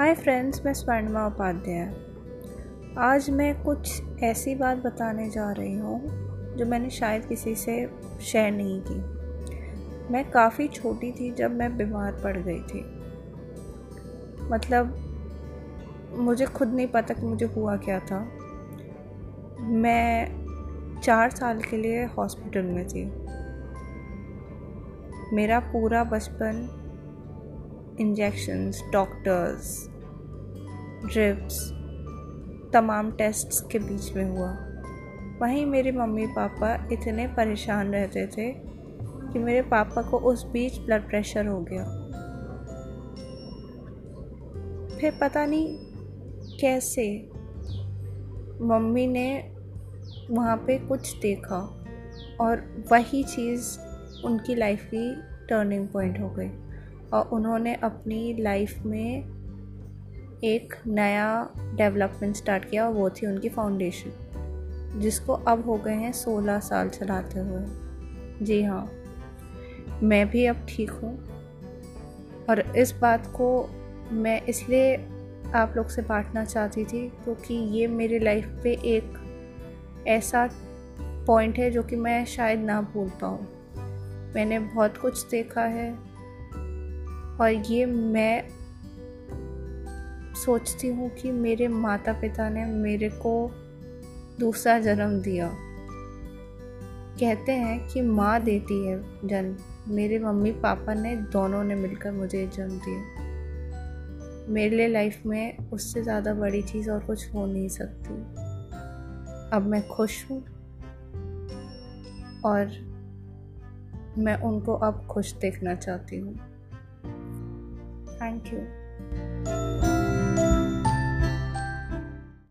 Hi friends, मैं स्वर्णिमा उपाध्याय। आज मैं कुछ ऐसी बात बताने जा रही हूँ, जो मैंने शायद किसी से शेयर नहीं की। मैं काफ़ी छोटी थी जब मैं बीमार पड़ गई थी। मतलब मुझे खुद नहीं पता कि मुझे हुआ क्या था। मैं चार साल के लिए हॉस्पिटल में थी। मेरा पूरा बचपन इंजेक्शन्स डॉक्टर्स ड्रिप्स तमाम टेस्ट्स के बीच में हुआ। वहीं मेरे मम्मी पापा इतने परेशान रहते थे कि मेरे पापा को उस बीच ब्लड प्रेशर हो गया। फिर पता नहीं कैसे मम्मी ने वहाँ पे कुछ देखा और वही चीज़ उनकी लाइफ की टर्निंग पॉइंट हो गई। और उन्होंने अपनी लाइफ में एक नया डेवलपमेंट स्टार्ट किया और वो थी उनकी फाउंडेशन जिसको अब हो गए हैं सोलह साल चलाते हुए। जी हाँ मैं भी अब ठीक हूँ। और इस बात को मैं इसलिए आप लोग से बांटना चाहती थी क्योंकि ये मेरी लाइफ पे एक ऐसा पॉइंट है जो कि मैं शायद ना भूल पाऊँ। मैंने बहुत कुछ देखा है और ये मैं सोचती हूँ कि मेरे माता पिता ने मेरे को दूसरा जन्म दिया। कहते हैं कि माँ देती है जन्म। मेरे मम्मी पापा ने दोनों ने मिलकर मुझे जन्म दिया। मेरे लिए लाइफ में उससे ज़्यादा बड़ी चीज़ और कुछ हो नहीं सकती। अब मैं खुश हूँ और मैं उनको अब खुश देखना चाहती हूँ। Thank you.